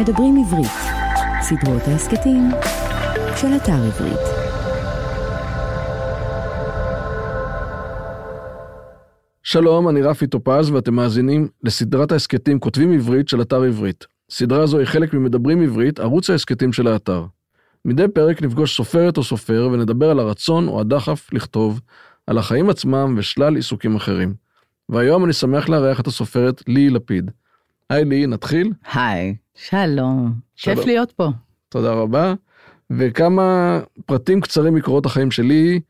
מדברים עברית, סדרות ההסכתים של אתר עברית. שלום, אני רפי טופז ואתם מאזינים לסדרת ההסכתים כותבים עברית של אתר עברית. סדרה זו היא חלק ממדברים עברית, ערוץ ההסכתים של האתר. מדי פרק נפגוש סופרת או סופר ונדבר על הרצון או הדחף לכתוב, על החיים עצמם ושלל עיסוקים אחרים. והיום אני שמח לארח את הסופרת לי לפיד. היי לי, נתחיל? היי, שלום. כיף להיות פה. תודה רבה. וכמה פרטים קצרים מקורות החיים שלי.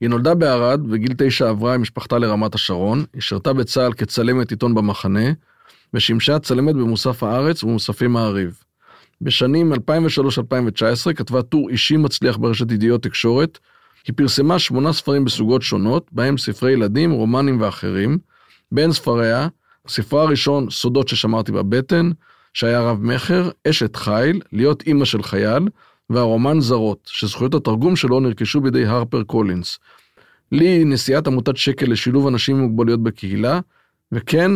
היא נולדה בערד, בגיל תשע עברה עם משפחתה לרמת השרון, היא שירתה בצה"ל כצלמת עיתון במחנה, ושימשה צלמת במוסף הארץ ובמוספים מעריב. בשנים 2003-2019 כתבה טור אישי מצליח ברשת ידיעות תקשורת. היא פרסמה שמונה ספרים בסוגות שונות, בהם ספרי ילדים, רומנים ואחרים. בין ספריה, ספרה הראשון, סודות ששמרתי בבטן, שהיה רב מכר, אשת חיל, להיות אימא של חייל, והרומן זרות, שזכויות התרגום שלו נרכשו בידי הרפר קולינס. לי היא נשיאת עמותת שקל לשילוב אנשים עם מוגבלויות בקהילה, וכן,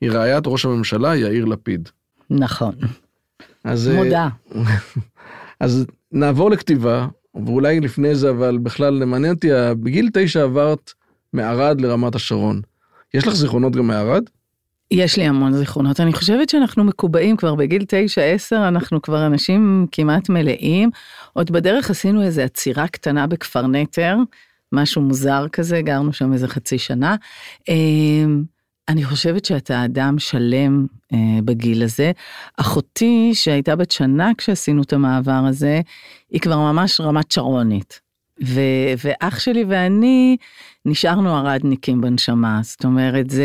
היא רעיית ראש הממשלה יאיר לפיד. נכון, אז, אה, מודה. אז נעבור לכתיבה, ואולי לפני זה, אבל בכלל מעניין אותי, בגיל תשע עברת מערד לרמת השרון. יש לך זיכרונות גם מערד? יש לי המון זיכרונות. אני חושבת שאנחנו מקובעים כבר בגיל 9-10, אנחנו כבר אנשים כמעט מלאים. עוד בדרך עשינו איזו עצירה קטנה בכפר נטר, משהו מוזר כזה, גרנו שם איזה חצי שנה. אמ, אני חושבת שאתה אדם שלם אה, בגיל הזה. אחותי, שהייתה בת שנה כשעשינו את המעבר הזה, היא כבר ממש רמת שרונית. ו- ואח שלי ואני נשארנו ערדניקים בנשמה, זאת אומרת, זה,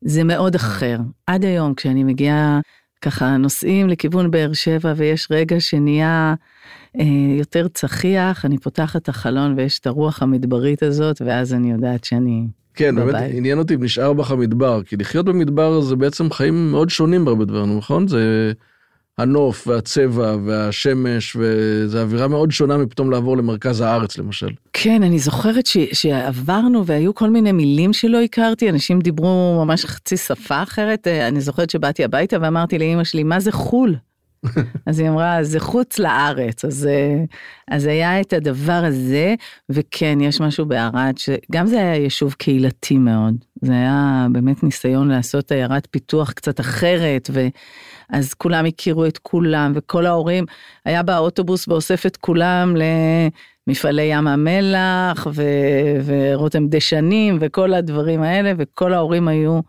זה מאוד אחר. עד היום, כשאני מגיעה, ככה נוסעים לכיוון באר שבע ויש רגע שנהיה אה, יותר צחיח, אני פותחת את החלון ויש את הרוח המדברית הזאת, ואז אני יודעת שאני כן, באמת בבית. עניין אותי אם נשאר בך המדבר, כי לחיות במדבר זה בעצם חיים מאוד שונים בהרבה דברים, נכון? זה הנוף והצבע והשמש, וזה אווירה מאוד שונה מפתאום לעבור למרכז הארץ למשל. כן, אני זוכרת ש, שעברנו והיו כל מיני מילים שלא הכרתי, אנשים דיברו ממש חצי שפה אחרת. אה, אני זוכרת שבאתי הביתה ואמרתי לאימא שלי, מה זה חו"ל? אז היא אמרה, זה חוץ לארץ. אז, אה, אז היה את הדבר הזה, וכן, יש משהו בערד, שגם זה היה יישוב קהילתי מאוד. זה היה באמת ניסיון לעשות עיירת פיתוח קצת אחרת, ואז כולם הכירו את כולם, וכל ההורים, היה באוטובוס ואוסף את כולם למפעלי ים המלח, ו, ורותם דשנים, וכל הדברים האלה, וכל ההורים היו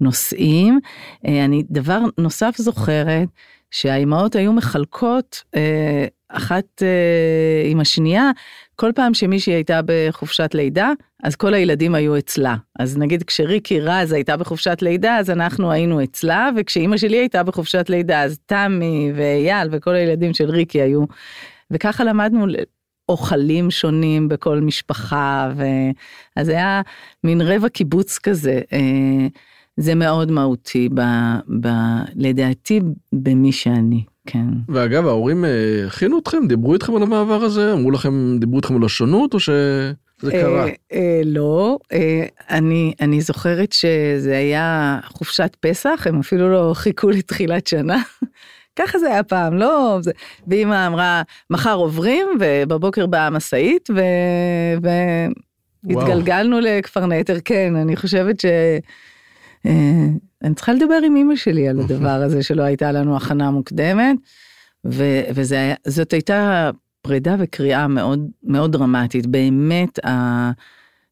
נוסעים. אה, אני דבר נוסף זוכרת, שהאימהות היו מחלקות אה, אחת אה, עם השנייה, כל פעם שמישהי הייתה בחופשת לידה, אז כל הילדים היו אצלה. אז נגיד כשריקי רז הייתה בחופשת לידה, אז אנחנו היינו אצלה, וכשאימא שלי הייתה בחופשת לידה, אז תמי ואייל וכל הילדים של ריקי היו. וככה למדנו אוכלים שונים בכל משפחה, ו... אז היה מין רבע קיבוץ כזה. אה, זה מאוד מהותי, ב, ב, לדעתי, במי שאני, כן. ואגב, ההורים אה, הכינו אתכם, דיברו איתכם על המעבר הזה? אמרו לכם, דיברו איתכם על השונות, או שזה קרה? אה, אה, לא, אה, אני, אני זוכרת שזה היה חופשת פסח, הם אפילו לא חיכו לתחילת שנה. ככה זה היה פעם, לא... זה... ואמא אמרה, מחר עוברים, ובבוקר באה המשאית, ו... והתגלגלנו לכפר נטר, כן, אני חושבת ש... אה, אני צריכה לדבר עם אמא שלי על הדבר הזה שלא הייתה לנו הכנה מוקדמת, וזאת הייתה פרידה וקריאה מאוד מאוד דרמטית, באמת ה...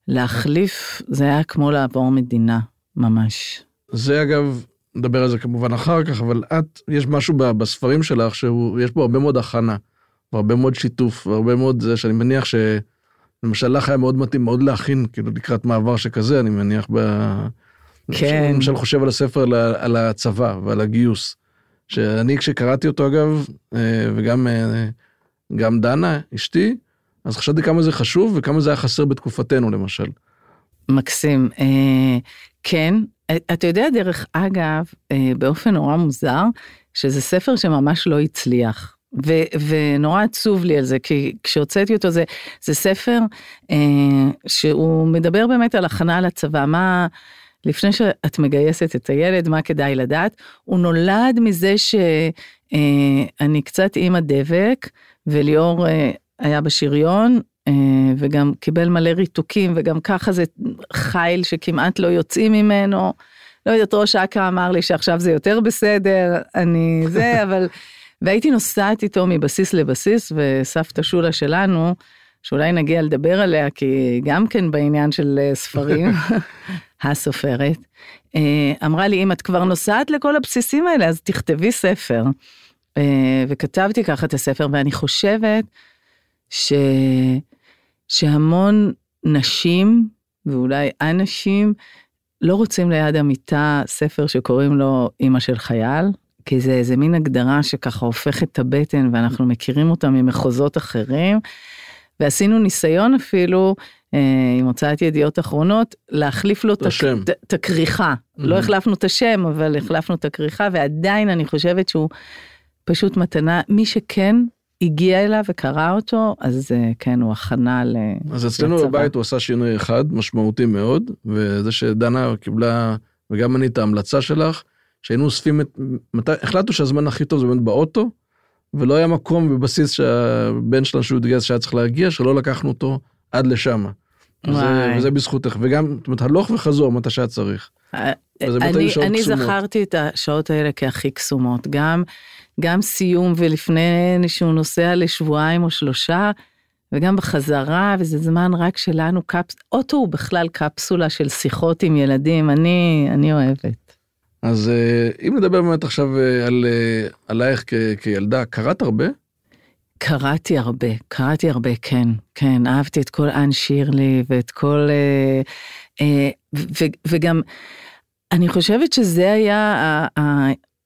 להחליף זה היה כמו לעבור מדינה, ממש. זה אגב, נדבר על זה כמובן אחר כך, אבל את, יש משהו בספרים שלך שיש בו הרבה מאוד הכנה, והרבה מאוד שיתוף, והרבה מאוד זה שאני מניח ש... למשל לך היה מאוד מתאים מאוד להכין, כאילו לקראת מעבר שכזה, אני מניח ב... כן. למשל חושב על הספר על, על הצבא ועל הגיוס. שאני כשקראתי אותו אגב, אה, וגם אה, גם דנה, אשתי, אז חשבתי כמה זה חשוב וכמה זה היה חסר בתקופתנו למשל. מקסים. אה, כן, אתה יודע דרך אגב, באופן נורא מוזר, שזה ספר שממש לא הצליח. ו, ונורא עצוב לי על זה, כי כשהוצאתי אותו זה, זה ספר אה, שהוא מדבר באמת על הכנה לצבא, מה, לפני שאת מגייסת את הילד, מה כדאי לדעת? הוא נולד מזה שאני קצת אימא דבק, וליאור היה בשריון, וגם קיבל מלא ריתוקים, וגם ככה זה חיל שכמעט לא יוצאים ממנו. לא יודעת, ראש אכ"א אמר לי שעכשיו זה יותר בסדר, אני זה, אבל... והייתי נוסעת איתו מבסיס לבסיס, וסבתא שולה שלנו, שאולי נגיע לדבר עליה, כי גם כן בעניין של אה, ספרים, הסופרת, אה, אמרה לי, אם את כבר נוסעת לכל הבסיסים האלה, אז תכתבי ספר. אה, וכתבתי ככה את הספר, ואני חושבת ש... שהמון נשים, ואולי אנשים, לא רוצים ליד המיטה ספר שקוראים לו אמא של חייל, כי זה איזה מין הגדרה שככה הופכת את הבטן ואנחנו מכירים אותה ממחוזות אחרים. ועשינו ניסיון אפילו עם הוצאת ידיעות אחרונות להחליף לו את הכריכה. Mm-hmm. לא החלפנו את השם אבל החלפנו את הכריכה ועדיין אני חושבת שהוא פשוט מתנה מי שכן הגיע אליו וקרא אותו אז אה, כן הוא הכנה ל... אז אצלנו לצבא. בבית הוא עשה שינוי אחד משמעותי מאוד וזה שדנה קיבלה וגם אני את ההמלצה שלך שהיינו אוספים את מתי החלטנו שהזמן הכי טוב זה באמת באוטו ולא היה מקום בבסיס שהבן שלנו שהוא התגייס שהיה צריך להגיע שלא לקחנו אותו עד לשם. וזה, וזה בזכותך וגם זאת אומרת הלוך וחזור מתי שהיה צריך. אה, אני, אני זכרתי את השעות האלה כהכי קסומות גם גם סיום ולפני שהוא נוסע לשבועיים או שלושה וגם בחזרה וזה זמן רק שלנו קפס אוטו הוא בכלל קפסולה של שיחות עם ילדים אני אני אוהבת. אז אה, אם נדבר באמת עכשיו אה, על עלייך כילדה קראת הרבה? קראתי הרבה קראתי הרבה כן כן אהבתי את כל אן שירלי ואת כל וגם אני חושבת שזה היה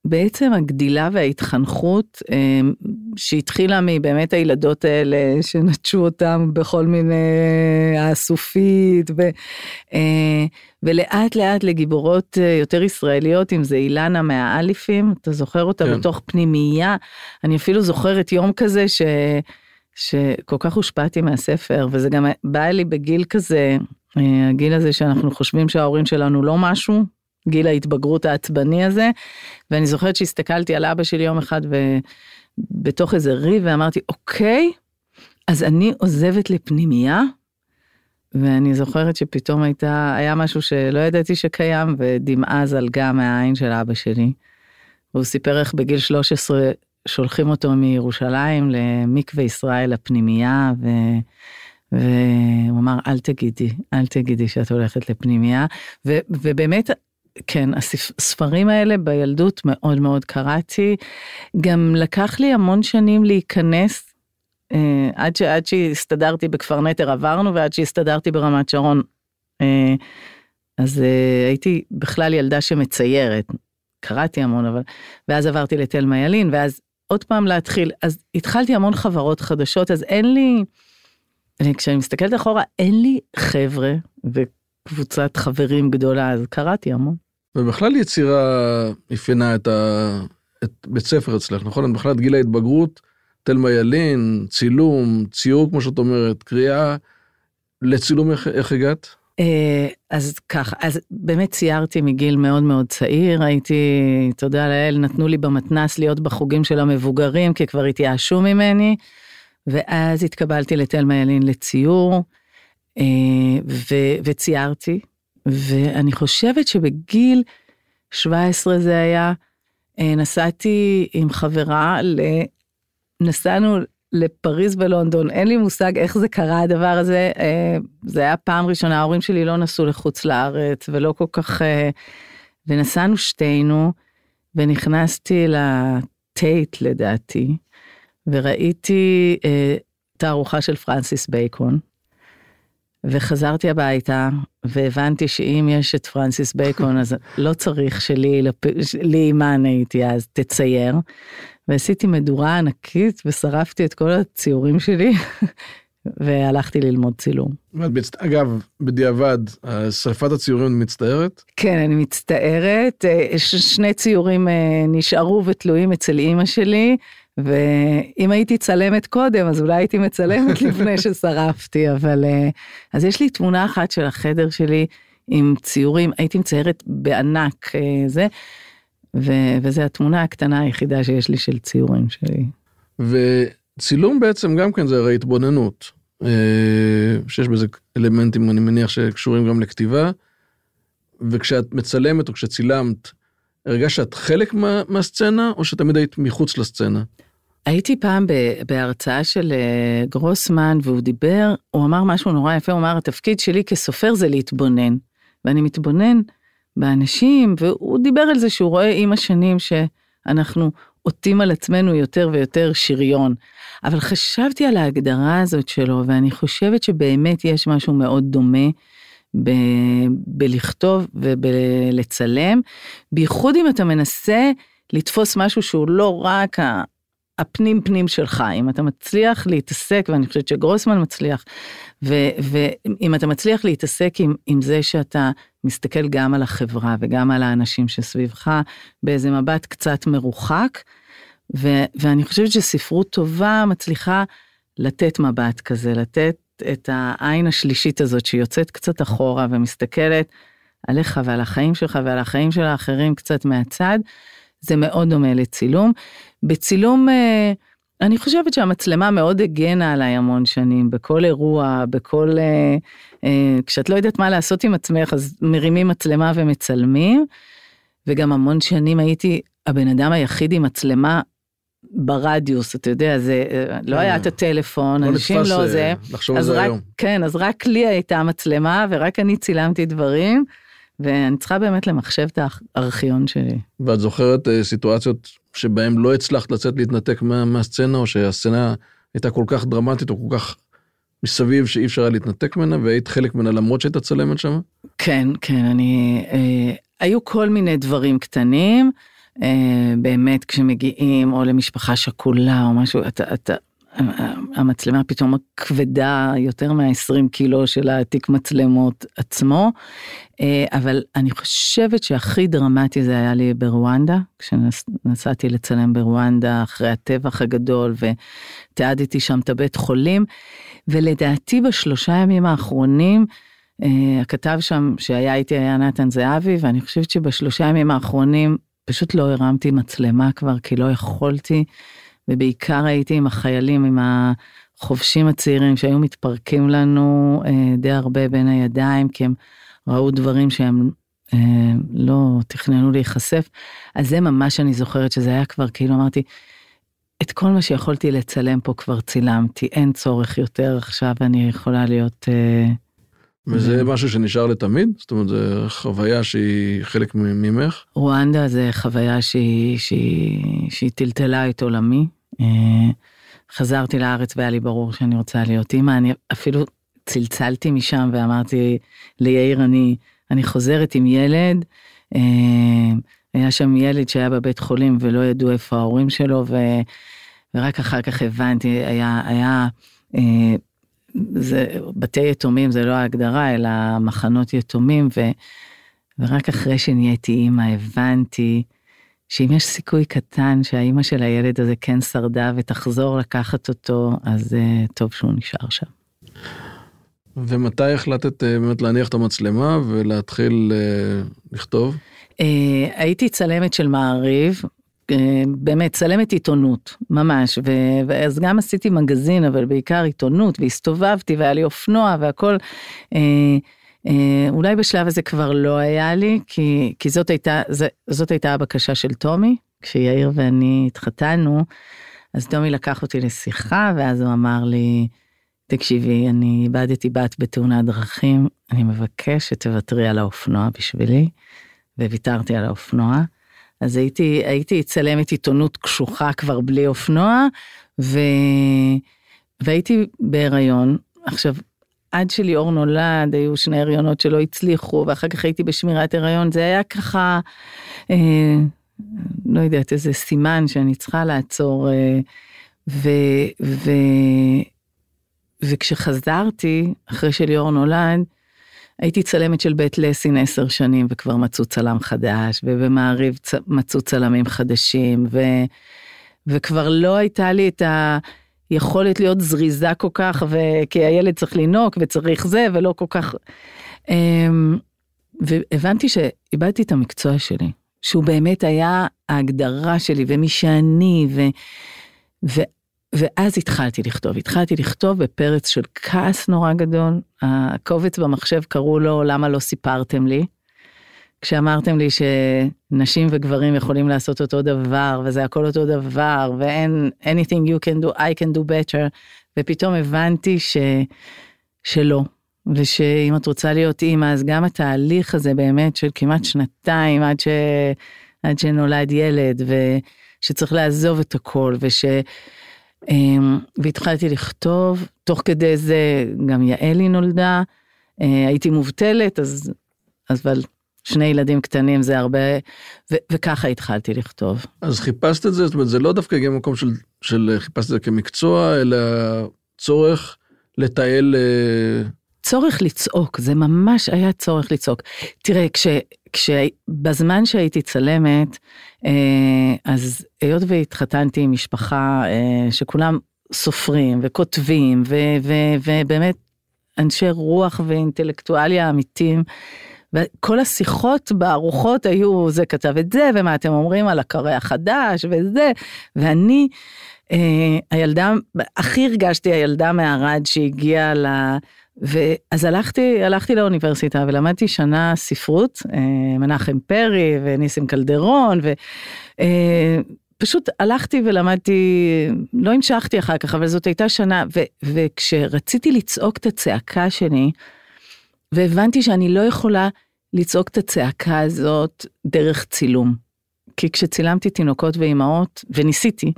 בעצם הגדילה וההתחנכות אמ, שהתחילה מבאמת הילדות האלה שנטשו אותם בכל מיני האסופית ו, אה, ולאט לאט לגיבורות אה, יותר ישראליות אם זה אילנה מהאליפים אתה זוכר אותה כן. בתוך פנימייה אני אפילו זוכרת יום כזה ש, שכל כך הושפעתי מהספר וזה גם בא לי בגיל כזה אה, הגיל הזה שאנחנו חושבים שההורים שלנו לא משהו גיל ההתבגרות העצבני הזה, ואני זוכרת שהסתכלתי על אבא שלי יום אחד ובתוך איזה ריב ואמרתי, אוקיי, אז אני עוזבת לפנימייה, ואני זוכרת שפתאום הייתה, היה משהו שלא ידעתי שקיים, ודמעה זלגה מהעין של אבא שלי. והוא סיפר איך בגיל 13 שולחים אותו מירושלים למקווה ישראל הפנימייה, ו... והוא אמר אל תגידי אל תגידי שאת הולכת לפנימייה ו, ובאמת כן, הספרים האלה בילדות מאוד מאוד קראתי. גם לקח לי המון שנים להיכנס, אה, עד, ש, עד שהסתדרתי בכפר נטר עברנו ועד שהסתדרתי ברמת שרון. אה, אז אה, הייתי בכלל ילדה שמציירת, קראתי המון אבל, ואז עברתי לתל מיילין ואז עוד פעם להתחיל, אז התחלתי המון חברות חדשות, אז אין לי, כשאני מסתכלת אחורה, אין לי חבר'ה, קבוצת חברים גדולה, אז קראתי המון. ובכלל יצירה אפיינה את, ה... את בית ספר אצלך, נכון? בכלל את גיל ההתבגרות, תלמה ילין, צילום, ציור כמו שאת אומרת, קריאה. לצילום איך, איך הגעת? אה, אז ככה, אז באמת ציירתי מגיל מאוד מאוד צעיר, הייתי, תודה לאל, נתנו לי במתנס להיות בחוגים של המבוגרים, כי כבר התייאשו ממני, ואז התקבלתי לתלמה ילין לציור. אה, ו- וציירתי, ואני חושבת שבגיל 17 זה היה, אה, נסעתי עם חברה, נסענו לפריז ולונדון, אין לי מושג איך זה קרה הדבר הזה, אה, זה היה פעם ראשונה, ההורים שלי לא נסעו לחוץ לארץ ולא כל כך, ונסענו שתינו, ונכנסתי לטייט לדעתי, וראיתי תערוכה של פרנסיס בייקון. וחזרתי הביתה והבנתי שאם יש את פרנסיס בייקון אז לא צריך שלי, לי מה אני הייתי אז, תצייר. ועשיתי מדורה ענקית ושרפתי את כל הציורים שלי והלכתי ללמוד צילום. אגב, בדיעבד, שרפת הציורים מצטערת? כן, אני מצטערת. אה, שני ציורים אה, נשארו ותלויים אצל אימא שלי. ואם הייתי צלמת קודם אז אולי הייתי מצלמת לפני ששרפתי אבל אה, אז יש לי תמונה אחת של החדר שלי עם ציורים, הייתי מציירת בענק אה, זה, ו, וזו התמונה הקטנה היחידה שיש לי של ציורים שלי. וצילום בעצם גם כן זה הרי התבוננות, אה, שיש בזה אלמנטים, אני מניח, שקשורים גם לכתיבה, וכשאת מצלמת או כשצילמת, הרגשת שאת חלק מה, מהסצנה, או שתמיד היית מחוץ לסצנה? הייתי פעם בהרצאה של אה, גרוסמן והוא דיבר, הוא אמר משהו נורא יפה, הוא אמר התפקיד שלי כסופר זה להתבונן. ואני מתבונן באנשים, והוא דיבר על זה שהוא רואה עם השנים שאנחנו עוטים על עצמנו יותר ויותר שריון. אבל חשבתי על ההגדרה הזאת שלו, ואני חושבת שבאמת יש משהו מאוד דומה ב- בלכתוב ובלצלם, בייחוד אם אתה מנסה לתפוס משהו שהוא לא רק הפנים פנים שלך, אם אתה מצליח להתעסק, ואני חושבת שגרוסמן מצליח, ואם אתה מצליח להתעסק עם, עם זה שאתה מסתכל גם על החברה וגם על האנשים שסביבך באיזה מבט קצת מרוחק, ו, ואני חושבת שספרות טובה מצליחה לתת מבט כזה, לתת את העין השלישית הזאת שיוצאת קצת אחורה ומסתכלת עליך ועל החיים שלך ועל החיים של האחרים קצת מהצד. זה מאוד דומה לצילום. בצילום, אה, אני חושבת שהמצלמה מאוד הגנה עליי המון שנים, בכל אירוע, בכל... אה, אה, כשאת לא יודעת מה לעשות עם עצמך, אז מרימים מצלמה ומצלמים. וגם המון שנים הייתי הבן אדם היחיד עם מצלמה ברדיוס, אתה יודע, זה לא היה את הטלפון, לא אנשים לא זה. לחשוב על זה היום. כן, אז רק לי הייתה מצלמה ורק אני צילמתי דברים, ואני צריכה באמת למחשב את הארכיון שלי. ואת זוכרת אה, סיטואציות שבהן לא הצלחת לצאת להתנתק מה, מהסצנה, או שהסצנה הייתה כל כך דרמטית או כל כך מסביב שאי אפשר היה להתנתק ממנה, והיית חלק ממנה למרות שהיית צלמת שם? כן, כן, אני... אה, היו כל מיני דברים קטנים, אה, באמת כשמגיעים או למשפחה שכולה או משהו, אתה, אתה, המצלמה פתאום כבדה יותר מה-20 קילו של התיק מצלמות עצמו, אה, אבל אני חושבת שהכי דרמטי זה היה לי ברואנדה, כשנסעתי לצלם ברואנדה אחרי הטבח הגדול ותיעדתי שם את הבית חולים, ולדעתי בשלושה ימים האחרונים, אה, הכתב שם שהיה איתי היה נתן זהבי, ואני חושבת שבשלושה ימים האחרונים פשוט לא הרמתי מצלמה כבר, כי לא יכולתי. ובעיקר הייתי עם החיילים, עם החובשים הצעירים שהיו מתפרקים לנו אה, די הרבה בין הידיים, כי הם ראו דברים שהם אה, לא תכננו להיחשף. אז זה ממש אני זוכרת שזה היה כבר, כאילו אמרתי, את כל מה שיכולתי לצלם פה כבר צילמתי, אין צורך יותר עכשיו, אני יכולה להיות... אה, וזה משהו שנשאר לתמיד? זאת אומרת, זו חוויה שהיא חלק ממך? רואנדה זה חוויה שהיא, שהיא, שהיא טלטלה את עולמי. אה, חזרתי לארץ והיה לי ברור שאני רוצה להיות אימא, אני אפילו צלצלתי משם ואמרתי ליאיר, אני, אני חוזרת עם ילד. אה, היה שם ילד שהיה בבית חולים ולא ידעו איפה ההורים שלו, ו, ורק אחר כך הבנתי, היה, היה אה, זה, בתי יתומים זה לא ההגדרה, אלא מחנות יתומים, ו, ורק אחרי שנהייתי אימא הבנתי שאם יש סיכוי קטן שהאימא של הילד הזה כן שרדה ותחזור לקחת אותו, אז uh, טוב שהוא נשאר שם. ומתי החלטת uh, באמת להניח את המצלמה ולהתחיל uh, לכתוב? Uh, הייתי צלמת של מעריב, באמת צלמת עיתונות ממש ו- ואז גם עשיתי מגזין אבל בעיקר עיתונות והסתובבתי והיה לי אופנוע והכל אה, אה, אולי בשלב הזה כבר לא היה לי כי כי זאת הייתה זה, זאת הייתה הבקשה של טומי כשיאיר ואני התחתנו אז טומי לקח אותי לשיחה ואז הוא אמר לי תקשיבי אני איבדתי בת בתאונת דרכים אני מבקש שתוותרי על האופנוע בשבילי וויתרתי על האופנוע. אז הייתי, הייתי צלמת עיתונות קשוחה כבר בלי אופנוע, ו... והייתי בהיריון. עכשיו, עד שליאור נולד, היו שני הריונות שלא הצליחו, ואחר כך הייתי בשמירת הריון, זה היה ככה, אה, לא יודעת, איזה סימן שאני צריכה לעצור. אה, ו... ו... וכשחזרתי, אחרי שליאור נולד, הייתי צלמת של בית לסין עשר שנים וכבר מצאו צלם חדש, ובמעריב צ... מצאו צלמים חדשים, ו... וכבר לא הייתה לי את היכולת להיות זריזה כל כך, ו... כי הילד צריך לנהוג וצריך זה, ולא כל כך... אמ, והבנתי שאיבדתי את המקצוע שלי, שהוא באמת היה ההגדרה שלי ומי שאני, ו, ו, ואז התחלתי לכתוב. התחלתי לכתוב בפרץ של כעס נורא גדול. הקובץ במחשב קראו לו למה לא סיפרתם לי. כשאמרתם לי שנשים וגברים יכולים לעשות אותו דבר וזה הכל אותו דבר ואין anything you can do I can do better ופתאום הבנתי ש, שלא ושאם את רוצה להיות אימא אז גם התהליך הזה באמת של כמעט שנתיים עד, ש, עד שנולד ילד ושצריך לעזוב את הכל וש... אמ, והתחלתי לכתוב תוך כדי זה גם יעלי נולדה אה, הייתי מובטלת אז אז אבל שני ילדים קטנים זה הרבה, ו- וככה התחלתי לכתוב. אז חיפשת את זה, זאת אומרת, זה לא דווקא הגיע ממקום של, של חיפשת את זה כמקצוע, אלא צורך לתעל... אה, צורך לצעוק, זה ממש היה צורך לצעוק. תראה, כש, בזמן שהייתי צלמת, אה, אז היות והתחתנתי עם משפחה אה, שכולם סופרים וכותבים, ו, ו, ובאמת אנשי רוח ואינטלקטואליה אמיתים, וכל השיחות בארוחות היו, זה כתב את זה, ומה אתם אומרים על הקרא החדש, וזה, ואני, אה, הילדה, הכי הרגשתי הילדה מערד שהגיעה ל... ואז הלכתי, הלכתי לאוניברסיטה ולמדתי שנה ספרות, אה, מנחם פרי וניסים קלדרון, ופשוט אה, הלכתי ולמדתי, לא המשכתי אחר כך, אבל זאת הייתה שנה, ו, וכשרציתי לצעוק את הצעקה שלי, והבנתי שאני לא יכולה לצעוק את הצעקה הזאת דרך צילום. כי כשצילמתי תינוקות ואימהות, וניסיתי,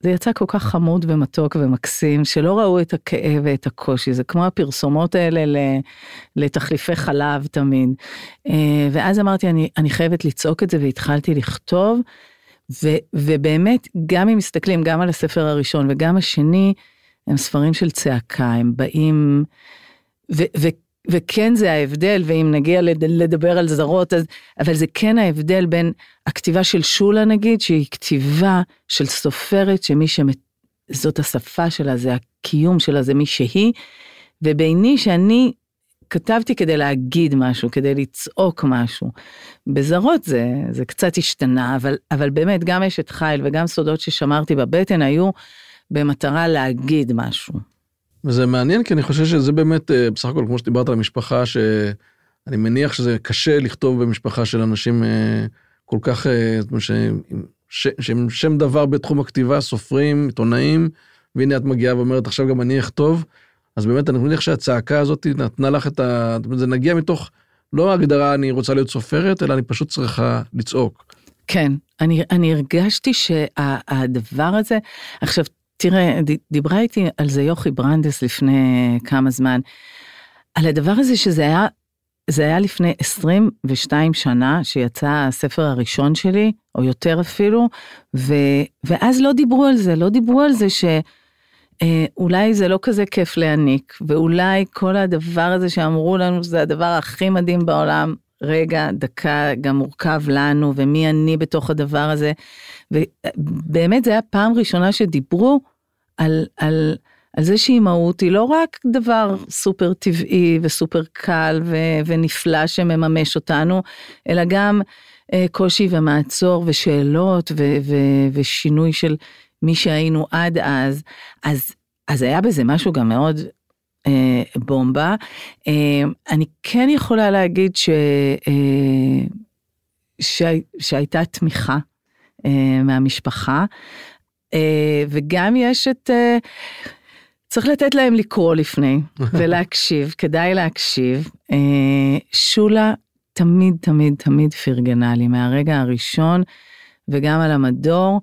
זה יצא כל כך חמוד ומתוק ומקסים, שלא ראו את הכאב ואת הקושי, זה כמו הפרסומות האלה לתחליפי חלב תמיד. אה, ואז אמרתי, אני, אני חייבת לצעוק את זה, והתחלתי לכתוב, ו, ובאמת, גם אם מסתכלים גם על הספר הראשון וגם השני, הם ספרים של צעקה, הם באים, ו, ו, וכן זה ההבדל, ואם נגיע לדבר על זרות, אז, אבל זה כן ההבדל בין הכתיבה של שולה נגיד, שהיא כתיבה של סופרת, שמי שמת... זאת השפה שלה, זה הקיום שלה, זה מי שהיא, וביני שאני כתבתי כדי להגיד משהו, כדי לצעוק משהו. בזרות זה, זה קצת השתנה, אבל, אבל באמת, גם אשת חיל וגם סודות ששמרתי בבטן היו במטרה להגיד משהו. וזה מעניין כי אני חושב שזה באמת אה, בסך הכל כמו שדיברת על המשפחה שאני מניח שזה קשה לכתוב במשפחה של אנשים אה, כל כך אה, שהם שם דבר בתחום הכתיבה סופרים עיתונאים והנה את מגיעה ואומרת עכשיו גם אני אכתוב אז באמת אני מניח שהצעקה הזאת נתנה לך את ה... זה נגיע מתוך לא הגדרה אני רוצה להיות סופרת אלא אני פשוט צריכה לצעוק. כן, אני, אני הרגשתי שהדבר הזה, עכשיו תראה, דיברה איתי על זה יוכי ברנדס לפני כמה זמן, על הדבר הזה שזה היה, זה היה לפני 22 שנה שיצא הספר הראשון שלי, או יותר אפילו, ו, ואז לא דיברו על זה, לא דיברו על זה ש... אה, אולי זה לא כזה כיף להעניק, ואולי כל הדבר הזה שאמרו לנו זה הדבר הכי מדהים בעולם, רגע, דקה, גם מורכב לנו, ומי אני בתוך הדבר הזה. ובאמת זה היה פעם ראשונה שדיברו על, על, על זה שאימהות היא לא רק דבר סופר טבעי וסופר קל ו, ונפלא שמממש אותנו, אלא גם אה, קושי ומעצור ושאלות ו, ו, ושינוי של מי שהיינו עד אז. אז, אז היה בזה משהו גם מאוד בומבה. אה, אני כן יכולה להגיד ש, אה, ש, שהייתה תמיכה אה, מהמשפחה, אה, וגם יש את... אה, צריך לתת להם לקרוא לפני ולהקשיב, כדאי להקשיב. אה, שולה תמיד תמיד תמיד פרגנה לי מהרגע הראשון וגם על המדור,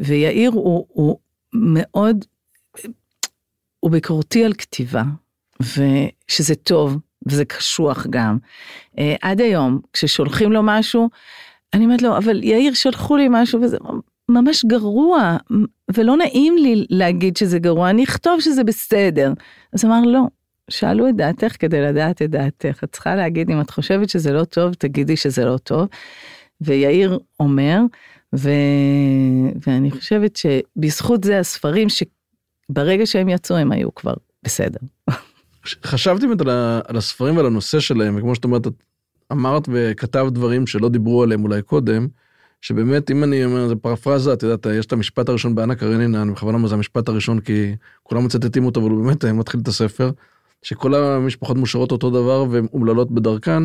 ויאיר הוא, הוא מאוד, הוא ביקורתי על כתיבה, ושזה טוב, וזה קשוח גם. עד היום, כששולחים לו משהו, אני אומרת לו, אבל יאיר שלחו לי משהו וזה ממש גרוע, ולא נעים לי להגיד שזה גרוע, אני אכתוב שזה בסדר. אז אמר, לא, שאלו את דעתך כדי לדעת את דעתך. את צריכה להגיד, אם את חושבת שזה לא טוב, תגידי שזה לא טוב. ויאיר אומר, ו... ואני חושבת שבזכות זה הספרים שברגע שהם יצאו הם היו כבר בסדר. באמת על, על הספרים ועל הנושא שלהם, וכמו שאת אומרת, את אמרת וכתבת דברים שלא דיברו עליהם אולי קודם, שבאמת, אם אני אומר, זה פרפרזה, את יודעת, יש את המשפט הראשון באנה קרנינה, אני בכוונה אומר, זה המשפט הראשון, כי כולם מצטטים אותו, אבל הוא באמת מתחיל את הספר, שכל המשפחות מאושרות אותו דבר והן אומללות בדרכן,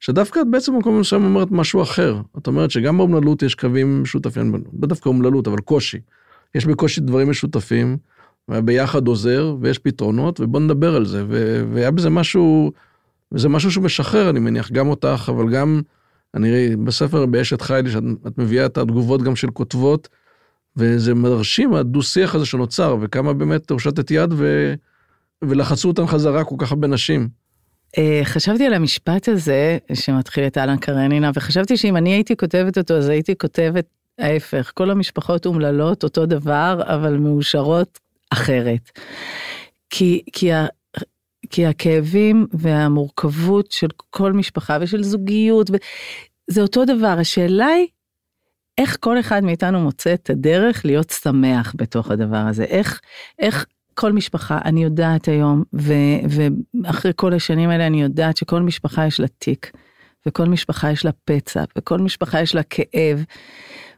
שדווקא את בעצם במקום מסוים אומרת משהו אחר. את אומרת שגם באומללות יש קווים משותפים, לא דווקא אומללות, אבל קושי. יש בקושי דברים משותפים, וביחד עוזר, ויש פתרונות, ובוא נדבר על זה. והיה בזה משהו, וזה משהו שהוא משחרר, אני מניח, גם אותך, אבל גם, אני בספר באשת חיילי, שאת מביאה את התגובות גם של כותבות, וזה מרשים, הדו-שיח הזה שנוצר, וכמה באמת הושטת יד ו... ולחצו אותם חזרה כל כך הרבה נשים. אה, חשבתי על המשפט הזה שמתחיל את אהלן קרנינה, וחשבתי שאם אני הייתי כותבת אותו, אז הייתי כותבת ההפך, כל המשפחות אומללות אותו דבר, אבל מאושרות אחרת. כי, כי, ה, כי הכאבים והמורכבות של כל משפחה ושל זוגיות, זה אותו דבר, השאלה היא, איך כל אחד מאיתנו מוצא את הדרך להיות שמח בתוך הדבר הזה, איך, איך כל משפחה, אני יודעת היום, ו, ואחרי כל השנים האלה אני יודעת שכל משפחה יש לה תיק, וכל משפחה יש לה פצע, וכל משפחה יש לה כאב,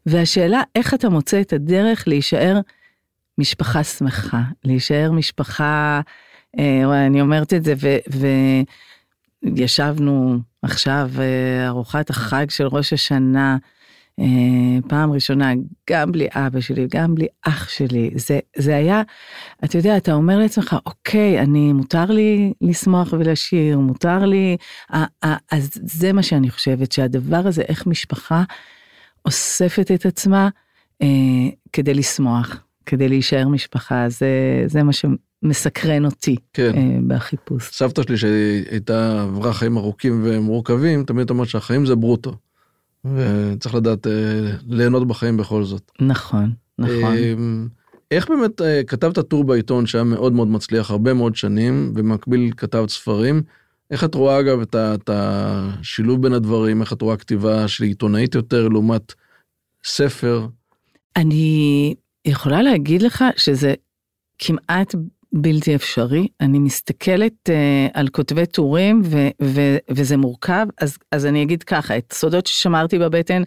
והשאלה איך אתה מוצא את הדרך להישאר משפחה שמחה, להישאר משפחה, אה, אני אומרת את זה, ו, וישבנו עכשיו אה, ארוחת החג של ראש השנה, אה, פעם ראשונה, גם בלי אבא שלי, גם בלי אח שלי, זה, זה היה, אתה יודע, אתה אומר לעצמך, אוקיי, אני, מותר לי לשמוח ולשיר, מותר לי, אז זה מה שאני חושבת, שהדבר הזה, איך משפחה אוספת את עצמה אה, כדי לשמוח, כדי להישאר משפחה, זה, זה מה שמסקרן אותי כן. אה, בחיפוש. סבתא שלי שהייתה עברה חיים ארוכים ומורכבים, תמיד אומרת שהחיים זה ברוטו. וצריך לדעת אה, ליהנות בחיים בכל זאת. נכון, נכון. אה, איך באמת אה, כתבת טור בעיתון שהיה מאוד מאוד מצליח הרבה מאוד שנים, ובמקביל כתבת ספרים. איך את רואה אגב את השילוב בין הדברים, איך את רואה כתיבה של עיתונאית יותר לעומת ספר? אני יכולה להגיד לך שזה כמעט בלתי אפשרי. אני מסתכלת uh, על כותבי טורים ו- ו- וזה מורכב, אז, אז אני אגיד ככה, את סודות ששמרתי בבטן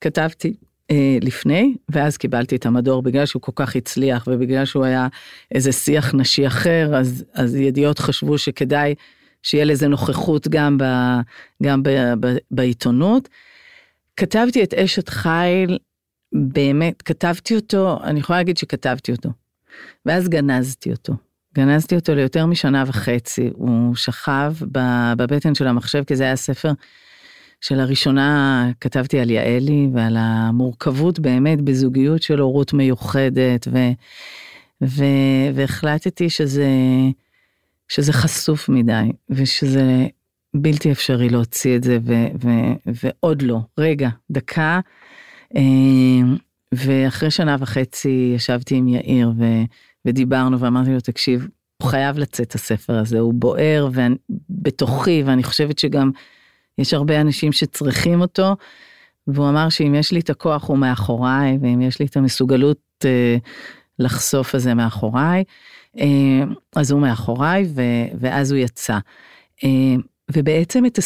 כתבתי uh, לפני, ואז קיבלתי את המדור בגלל שהוא כל כך הצליח ובגלל שהוא היה איזה שיח נשי אחר, אז, אז ידיעות חשבו שכדאי שיהיה לזה נוכחות גם, ב, גם ב, ב, בעיתונות. כתבתי את אשת חיל, באמת, כתבתי אותו, אני יכולה להגיד שכתבתי אותו. ואז גנזתי אותו. גנזתי אותו ליותר משנה וחצי, הוא שכב בבטן של המחשב, כי זה היה ספר שלראשונה כתבתי על יעלי ועל המורכבות באמת בזוגיות של הורות מיוחדת, ו, ו, והחלטתי שזה, שזה חשוף מדי, ושזה בלתי אפשרי להוציא את זה, ו, ו, ועוד לא. רגע, דקה. אה, ואחרי שנה וחצי ישבתי עם יאיר ו, ודיברנו ואמרתי לו, תקשיב, הוא חייב לצאת הספר הזה, הוא בוער בתוכי, ואני חושבת שגם יש הרבה אנשים שצריכים אותו. והוא אמר שאם יש לי את הכוח הוא מאחוריי, ואם יש לי את המסוגלות אה, לחשוף את זה מאחוריי, אה, אז הוא מאחוריי, ו, ואז הוא יצא. אה, ובעצם את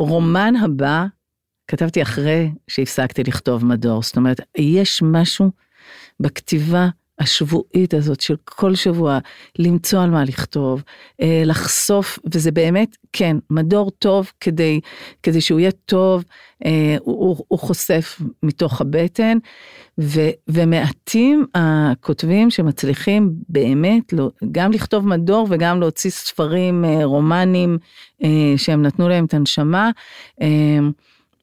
הרומן הבא כתבתי אחרי שהפסקתי לכתוב מדור, זאת אומרת, יש משהו בכתיבה השבועית הזאת של כל שבוע, למצוא על מה לכתוב, אה, לחשוף, וזה באמת, כן, מדור טוב כדי, כדי שהוא יהיה טוב, אה, הוא, הוא חושף מתוך הבטן, ו, ומעטים הכותבים שמצליחים באמת לא, גם לכתוב מדור וגם להוציא ספרים אה, רומנים שהם נתנו להם את הנשמה.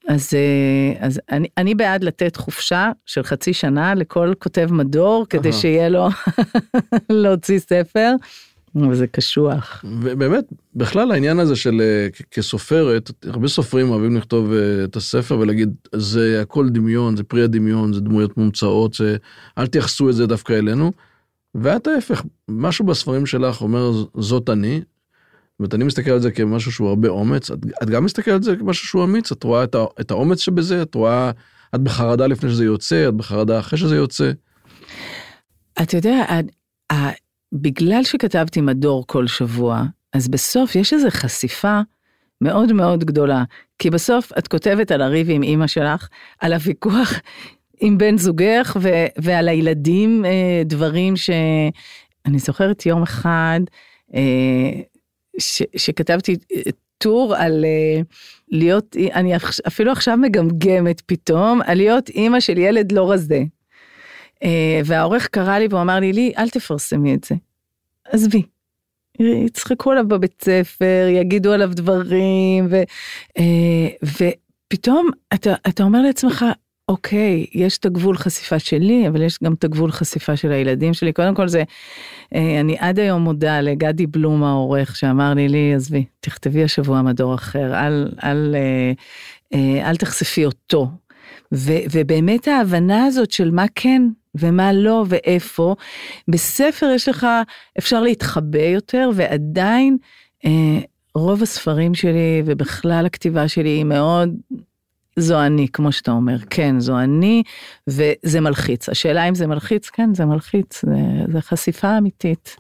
אז, אה, אז אני, אני בעד לתת חופשה של חצי שנה לכל כותב מדור, כדי שיהיה לו להוציא ספר. וזה קשוח. ובאמת, בכלל העניין הזה של אה, כסופרת, הרבה סופרים אוהבים לכתוב אה, את הספר ולהגיד, זה הכל דמיון, זה פרי הדמיון, זה דמויות מומצאות, זה, אל תייחסו את זה דווקא אלינו. ואת ההפך, משהו בספרים שלך אומר, זאת אני, זאת אומרת, אני מסתכל על זה כמשהו שהוא הרבה אומץ, את, את גם מסתכלת על זה כמשהו שהוא אמיץ, את רואה את, ה, את האומץ שבזה, את רואה, את בחרדה לפני שזה יוצא, את בחרדה אחרי שזה יוצא. אתה יודע, בגלל שכתבתי מדור כל שבוע, אז בסוף יש איזו חשיפה מאוד מאוד גדולה. כי בסוף את כותבת על הריב עם אימא שלך, על הוויכוח עם בן זוגך ו- ועל הילדים, אה, דברים ש... אני זוכרת יום אחד אה, ש- שכתבתי אה, טור על אה, להיות, אני אפילו עכשיו מגמגמת פתאום, על להיות אימא של ילד לא רזה. אה, והעורך קרא לי והוא אמר לי, לי, אל תפרסמי את זה. עזבי. יצחקו עליו בבית ספר, יגידו עליו דברים, ו, אה, ופתאום אתה, אתה אומר לעצמך, אוקיי, יש את הגבול חשיפה שלי, אבל יש גם את הגבול חשיפה של הילדים שלי. קודם כל זה, אה, אני עד היום מודה לגדי בלום העורך, שאמר לי, לי, עזבי, תכתבי השבוע מדור אחר, אל, אל, אל, אל תחשפי אותו. ו, ובאמת ההבנה הזאת של מה כן ומה לא ואיפה, בספר יש לך, אפשר להתחבא יותר ועדיין אה, רוב הספרים שלי ובכלל הכתיבה שלי היא מאוד זו אני, כמו שאתה אומר, כן, זו אני, וזה מלחיץ. השאלה אם זה מלחיץ, כן, זה מלחיץ, זה, זה חשיפה אמיתית.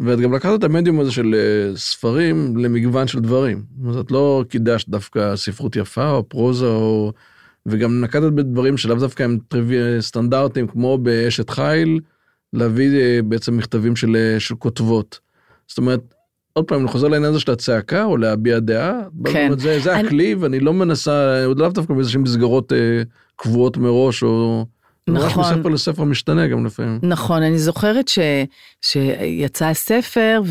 ואת גם לקחת את המדיום הזה של אה, ספרים למגוון של דברים. זאת אומרת, לא קידשת דווקא ספרות יפה או פרוזה או וגם נקטת בדברים שלאו דווקא הם טריווי סטנדרטים, כמו באשת חיל, להביא אה, בעצם מכתבים של, אה, של כותבות. זאת אומרת, עוד פעם, אני חוזר לעניין הזה של הצעקה, או להביע דעה. כן. זה, זה אני... הכלי, ואני לא מנסה, עוד לאו דווקא באיזשהן מסגרות אה, קבועות מראש, או... נכון. ממש מספר לספר משתנה גם לפעמים. נכון, אני זוכרת ש, שיצא הספר,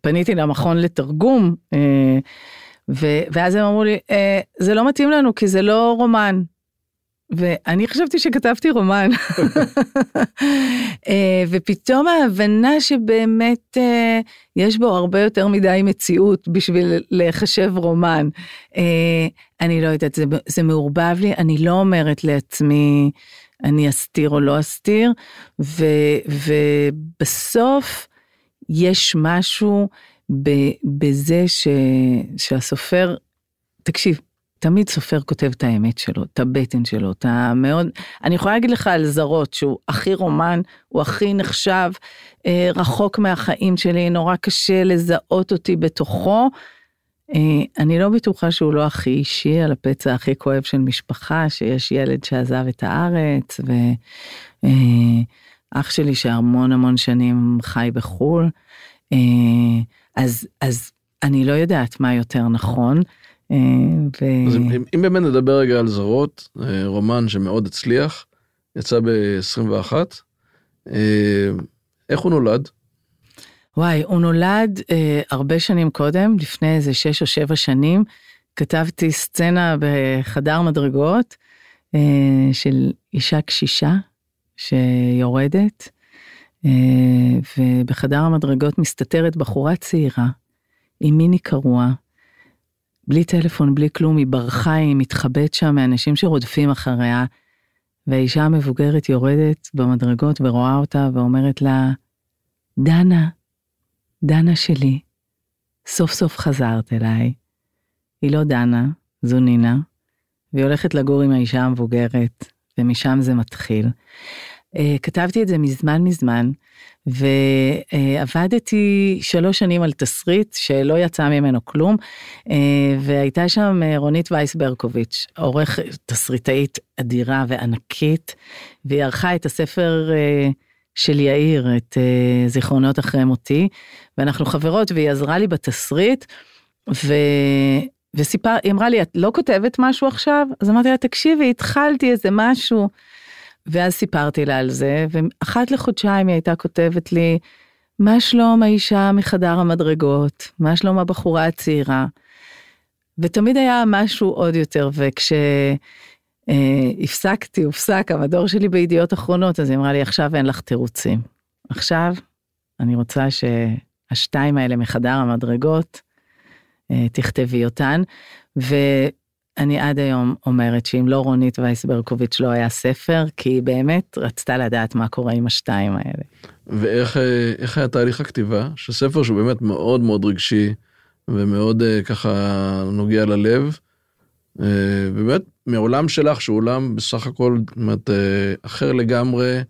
ופניתי אה, למכון לתרגום, אה, ו- ואז הם אמרו לי, אה, זה לא מתאים לנו כי זה לא רומן. ואני חשבתי שכתבתי רומן. אה, ופתאום ההבנה שבאמת אה, יש בו הרבה יותר מדי מציאות בשביל לחשב רומן. אה, אני לא יודעת, זה, זה מעורבב לי, אני לא אומרת לעצמי, אני אסתיר או לא אסתיר, ו- ובסוף יש משהו בזה ש, שהסופר, תקשיב, תמיד סופר כותב את האמת שלו, את הבטן שלו, את המאוד, אני יכולה להגיד לך על זרות שהוא הכי רומן, הוא הכי נחשב, אה, רחוק מהחיים שלי, נורא קשה לזהות אותי בתוכו. אה, אני לא בטוחה שהוא לא הכי אישי על הפצע הכי כואב של משפחה, שיש ילד שעזב את הארץ, ואח אה, שלי שהמון המון שנים חי בחו"ל. אה, אז, אז אני לא יודעת מה יותר נכון. אה, ו... אז אם, אם באמת נדבר רגע על זרות, אה, רומן שמאוד הצליח, יצא ב-21, אה, איך הוא נולד? וואי, הוא נולד אה, הרבה שנים קודם, לפני איזה שש או שבע שנים, כתבתי סצנה בחדר מדרגות אה, של אישה קשישה שיורדת, אה, ובחדר המדרגות מסתתרת בחורה צעירה עם מיני קרוע, בלי טלפון, בלי כלום, היא ברחה, היא מתחבאת שם מאנשים שרודפים אחריה, והאישה המבוגרת יורדת במדרגות ורואה אותה ואומרת לה, דנה, דנה שלי, סוף סוף חזרת אליי. היא לא דנה, זו נינה, והיא הולכת לגור עם האישה המבוגרת, ומשם זה מתחיל. אה, כתבתי את זה מזמן מזמן, ועבדתי שלוש שנים על תסריט שלא יצא ממנו כלום, אה, והייתה שם אה, רונית וייס ברקוביץ', עורך תסריטאית אדירה וענקית, והיא ערכה את הספר של יאיר, את זיכרונות אחרי מותי, ואנחנו חברות והיא עזרה לי בתסריט, ו... וסיפר, היא אמרה לי, את לא כותבת משהו עכשיו? אז אמרתי לה, תקשיבי, התחלתי איזה משהו. ואז סיפרתי לה על זה, ואחת לחודשיים היא הייתה כותבת לי, מה שלום האישה מחדר המדרגות? מה שלום הבחורה הצעירה? ותמיד היה משהו עוד יותר, וכשהפסקתי, אה, הופסק המדור שלי בידיעות אחרונות, אז היא אמרה לי, עכשיו אין לך תירוצים. עכשיו אני רוצה שהשתיים האלה מחדר המדרגות, אה, תכתבי אותן. ו... אני עד היום אומרת שאם לא רונית וייס ברקוביץ' לא היה ספר, כי היא באמת רצתה לדעת מה קורה עם השתיים האלה. ואיך אה, היה תהליך הכתיבה? שספר שהוא באמת מאוד מאוד רגשי ומאוד אה, ככה נוגע ללב. אה, באמת מעולם שלך שהוא עולם בסך הכל אומרת, אחר לגמרי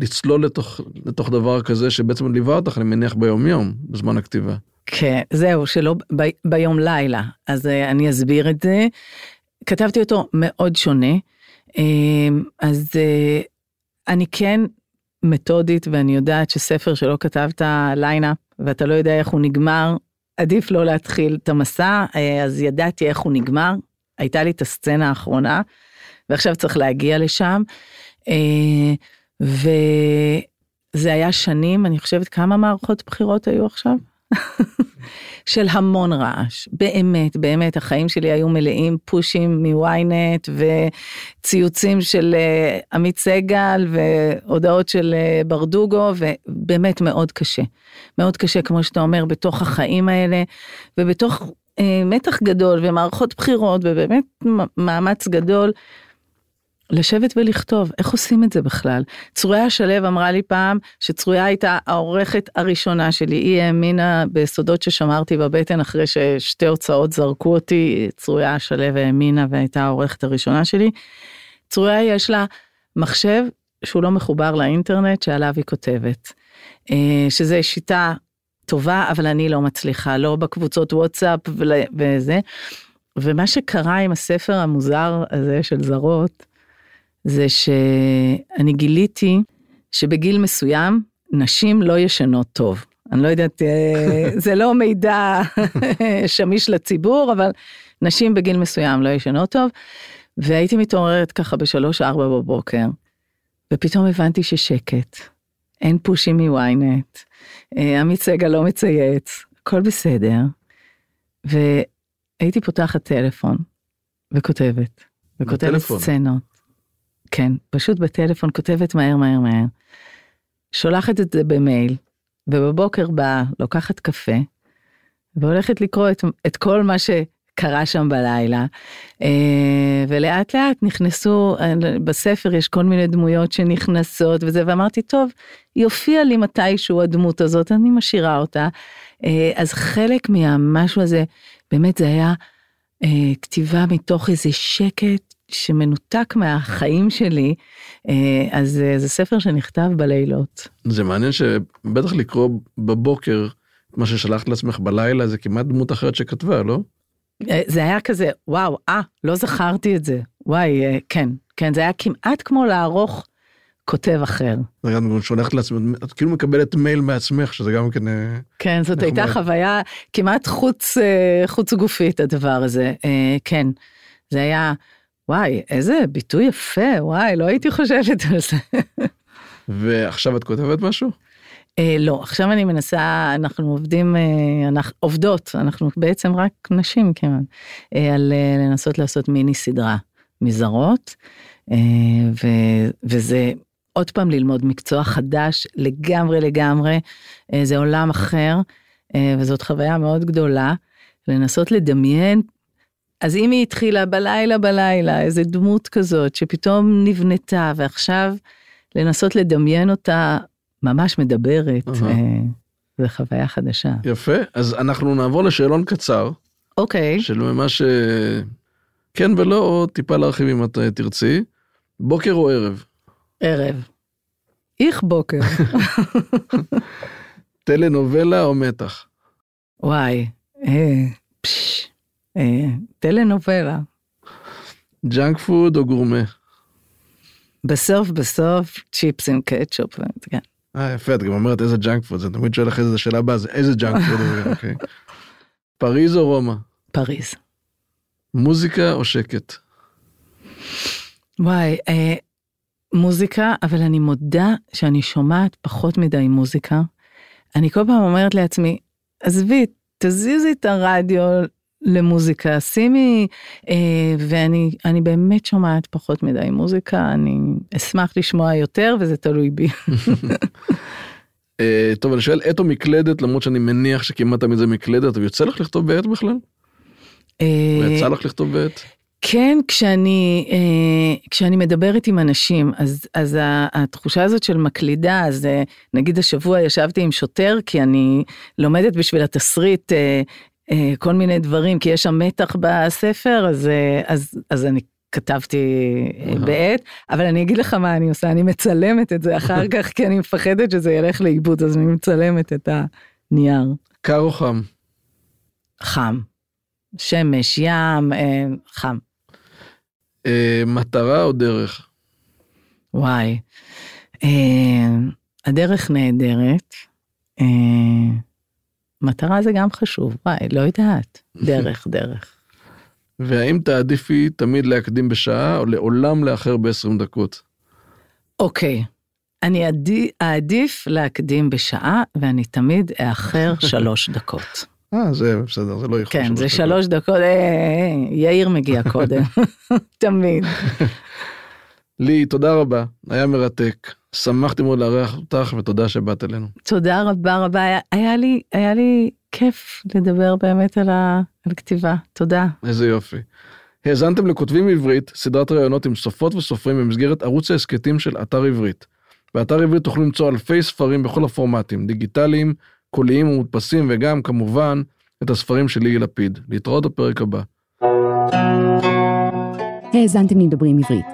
לצלול לתוך, לתוך דבר כזה שבעצם ליווה אותך, אני מניח, ביומיום, בזמן הכתיבה. כן, זהו, שלא ב, ביום לילה. אז אה, אני אסביר את זה. כתבתי אותו מאוד שונה. אה, אז אה, אני כן מתודית, ואני יודעת שספר שלא כתבת lineup, ואתה לא יודע איך הוא נגמר, עדיף לא להתחיל את המסע, אה, אז ידעתי איך הוא נגמר. הייתה לי את הסצנה האחרונה, ועכשיו צריך להגיע לשם. וזה היה שנים, אני חושבת כמה מערכות בחירות היו עכשיו? של המון רעש, באמת, באמת, החיים שלי היו מלאים פושים מוויינט וציוצים של uh, עמית סגל והודעות של uh, ברדוגו, ובאמת מאוד קשה. מאוד קשה, כמו שאתה אומר, בתוך החיים האלה, ובתוך uh, מתח גדול ומערכות בחירות, ובאמת מאמץ גדול. לשבת ולכתוב, איך עושים את זה בכלל? צרויה שלו אמרה לי פעם שצרויה הייתה העורכת הראשונה שלי, היא האמינה בסודות ששמרתי בבטן אחרי ששתי הוצאות זרקו אותי, צרויה שלו האמינה והייתה העורכת הראשונה שלי. צרויה יש לה מחשב שהוא לא מחובר לאינטרנט שעליו היא כותבת, אה, שזה שיטה טובה אבל אני לא מצליחה, לא בקבוצות וואטסאפ וזה. ומה שקרה עם הספר המוזר הזה של זרות, זה שאני גיליתי שבגיל מסוים נשים לא ישנות טוב. אני לא יודעת, אה, זה לא מידע שמיש לציבור, אבל נשים בגיל מסוים לא ישנות טוב. והייתי מתעוררת ככה בשלוש ארבע בבוקר, ופתאום הבנתי ששקט, אין פושים מוויינט, אה, עמית סגל לא מצייץ, הכל בסדר. והייתי פותחת טלפון וכותבת, וכותבת. סצנות. כן, פשוט בטלפון כותבת מהר מהר מהר. שולחת את זה במייל, ובבוקר באה, לוקחת קפה, והולכת לקרוא את, את כל מה שקרה שם בלילה. אה, ולאט לאט נכנסו, בספר יש כל מיני דמויות שנכנסות וזה, ואמרתי, טוב, היא הופיעה לי מתישהו הדמות הזאת, אני משאירה אותה. אה, אז חלק מהמשהו הזה, באמת זה היה אה, כתיבה מתוך איזה שקט שמנותק מהחיים שלי, אה, אז אה, זה ספר שנכתב בלילות. זה מעניין שבטח לקרוא בבוקר מה ששלחת לעצמך בלילה זה כמעט דמות אחרת שכתבה, לא? אה, זה היה כזה, וואו, אה, לא זכרתי את זה. וואי, כן, כן, זה היה כמעט כמו לערוך כותב אחר. זה גם שולחת לעצמך, את כאילו מקבלת מייל מעצמך, שזה גם כן... כן, זאת הייתה חוויה כמעט חוץ, חוץ גופית הדבר הזה, כן. זה היה, וואי, איזה ביטוי יפה, וואי, לא הייתי חושבת על זה. ועכשיו את כותבת משהו? אה, לא, עכשיו אני מנסה, אנחנו עובדים, אה, אנחנו עובדות, אנחנו בעצם רק נשים כמעט, אה, על אה, לנסות לעשות מיני סדרה מזרות, אה, ו, וזה עוד פעם ללמוד מקצוע חדש לגמרי לגמרי, אה, זה עולם אחר, אה, וזאת חוויה מאוד גדולה, לנסות לדמיין אז אם היא התחילה בלילה בלילה, איזה דמות כזאת שפתאום נבנתה, ועכשיו לנסות לדמיין אותה ממש מדברת, uh-huh. זה חוויה חדשה. יפה, אז אנחנו נעבור לשאלון קצר. אוקיי. Okay. של ממש כן ולא, או טיפה להרחיב אם את תרצי. בוקר או ערב? ערב. איך בוקר. טלנובלה או מתח? וואי, אה, פשש. אה, טלנובלה. junk food או גורמה? בסוף בסוף צ'יפס עם קטשופ. כן. אה יפה את גם אומרת איזה junk food זה תמיד שואל אחרי זה שאלה הבאה זה איזה junk food. אוקיי. פריז או רומא? פריז. מוזיקה או שקט? וואי, אה, מוזיקה, אבל אני מודה שאני שומעת פחות מדי מוזיקה. אני כל פעם אומרת לעצמי, עזבי, תזיזי את הרדיו למוזיקה, שימי, אה, ואני באמת שומעת פחות מדי מוזיקה, אני אשמח לשמוע יותר וזה תלוי בי. אה, טוב, אני שואל עט או מקלדת, למרות שאני מניח שכמעט תמיד זה מקלדת, אבל יוצא לך לכתוב בעט בכלל? אה, יצא לך לכתוב בעט? כן, כשאני, אה, כשאני מדברת עם אנשים, אז, אז התחושה הזאת של מקלידה, אז אה, נגיד השבוע ישבתי עם שוטר, כי אני לומדת בשביל התסריט אה, כל מיני דברים, כי יש שם מתח בספר, אז, אה, אז, אז אני כתבתי בעט, אבל אני אגיד לך מה אני עושה, אני מצלמת את זה אחר כך, כי אני מפחדת שזה ילך לאיבוד, אז אני מצלמת את הנייר. קר או חם? חם. שמש, ים, אה, חם. אה, מטרה או דרך? וואי. אה, הדרך נהדרת. אה, מטרה זה גם חשוב, וואי, לא יודעת. דרך, דרך. והאם תעדיפי תמיד להקדים בשעה או לעולם לאחר ב-20 דקות? אוקיי, אני עדי, אעדיף להקדים בשעה ואני תמיד אאחר שלוש דקות. אה, זה בסדר, זה לא יכול כן, זה שלוש דקות, אה, אה, יאיר מגיע קודם, תמיד. לי, תודה רבה, היה מרתק. שמחתי מאוד לארח אותך ותודה שבאת אלינו. תודה רבה רבה, היה, היה לי, היה לי כיף לדבר באמת על, ה, על כתיבה, תודה. איזה יופי. האזנתם לכותבים עברית, סדרת ראיונות עם סופרות וסופרים במסגרת ערוץ ההסכתים של אתר עברית. באתר עברית תוכלו למצוא אלפי ספרים בכל הפורמטים, דיגיטליים, קוליים ומודפסים, וגם, כמובן, את הספרים של ליהי לפיד. להתראות בפרק הבא. האזנתם לדברים עברית.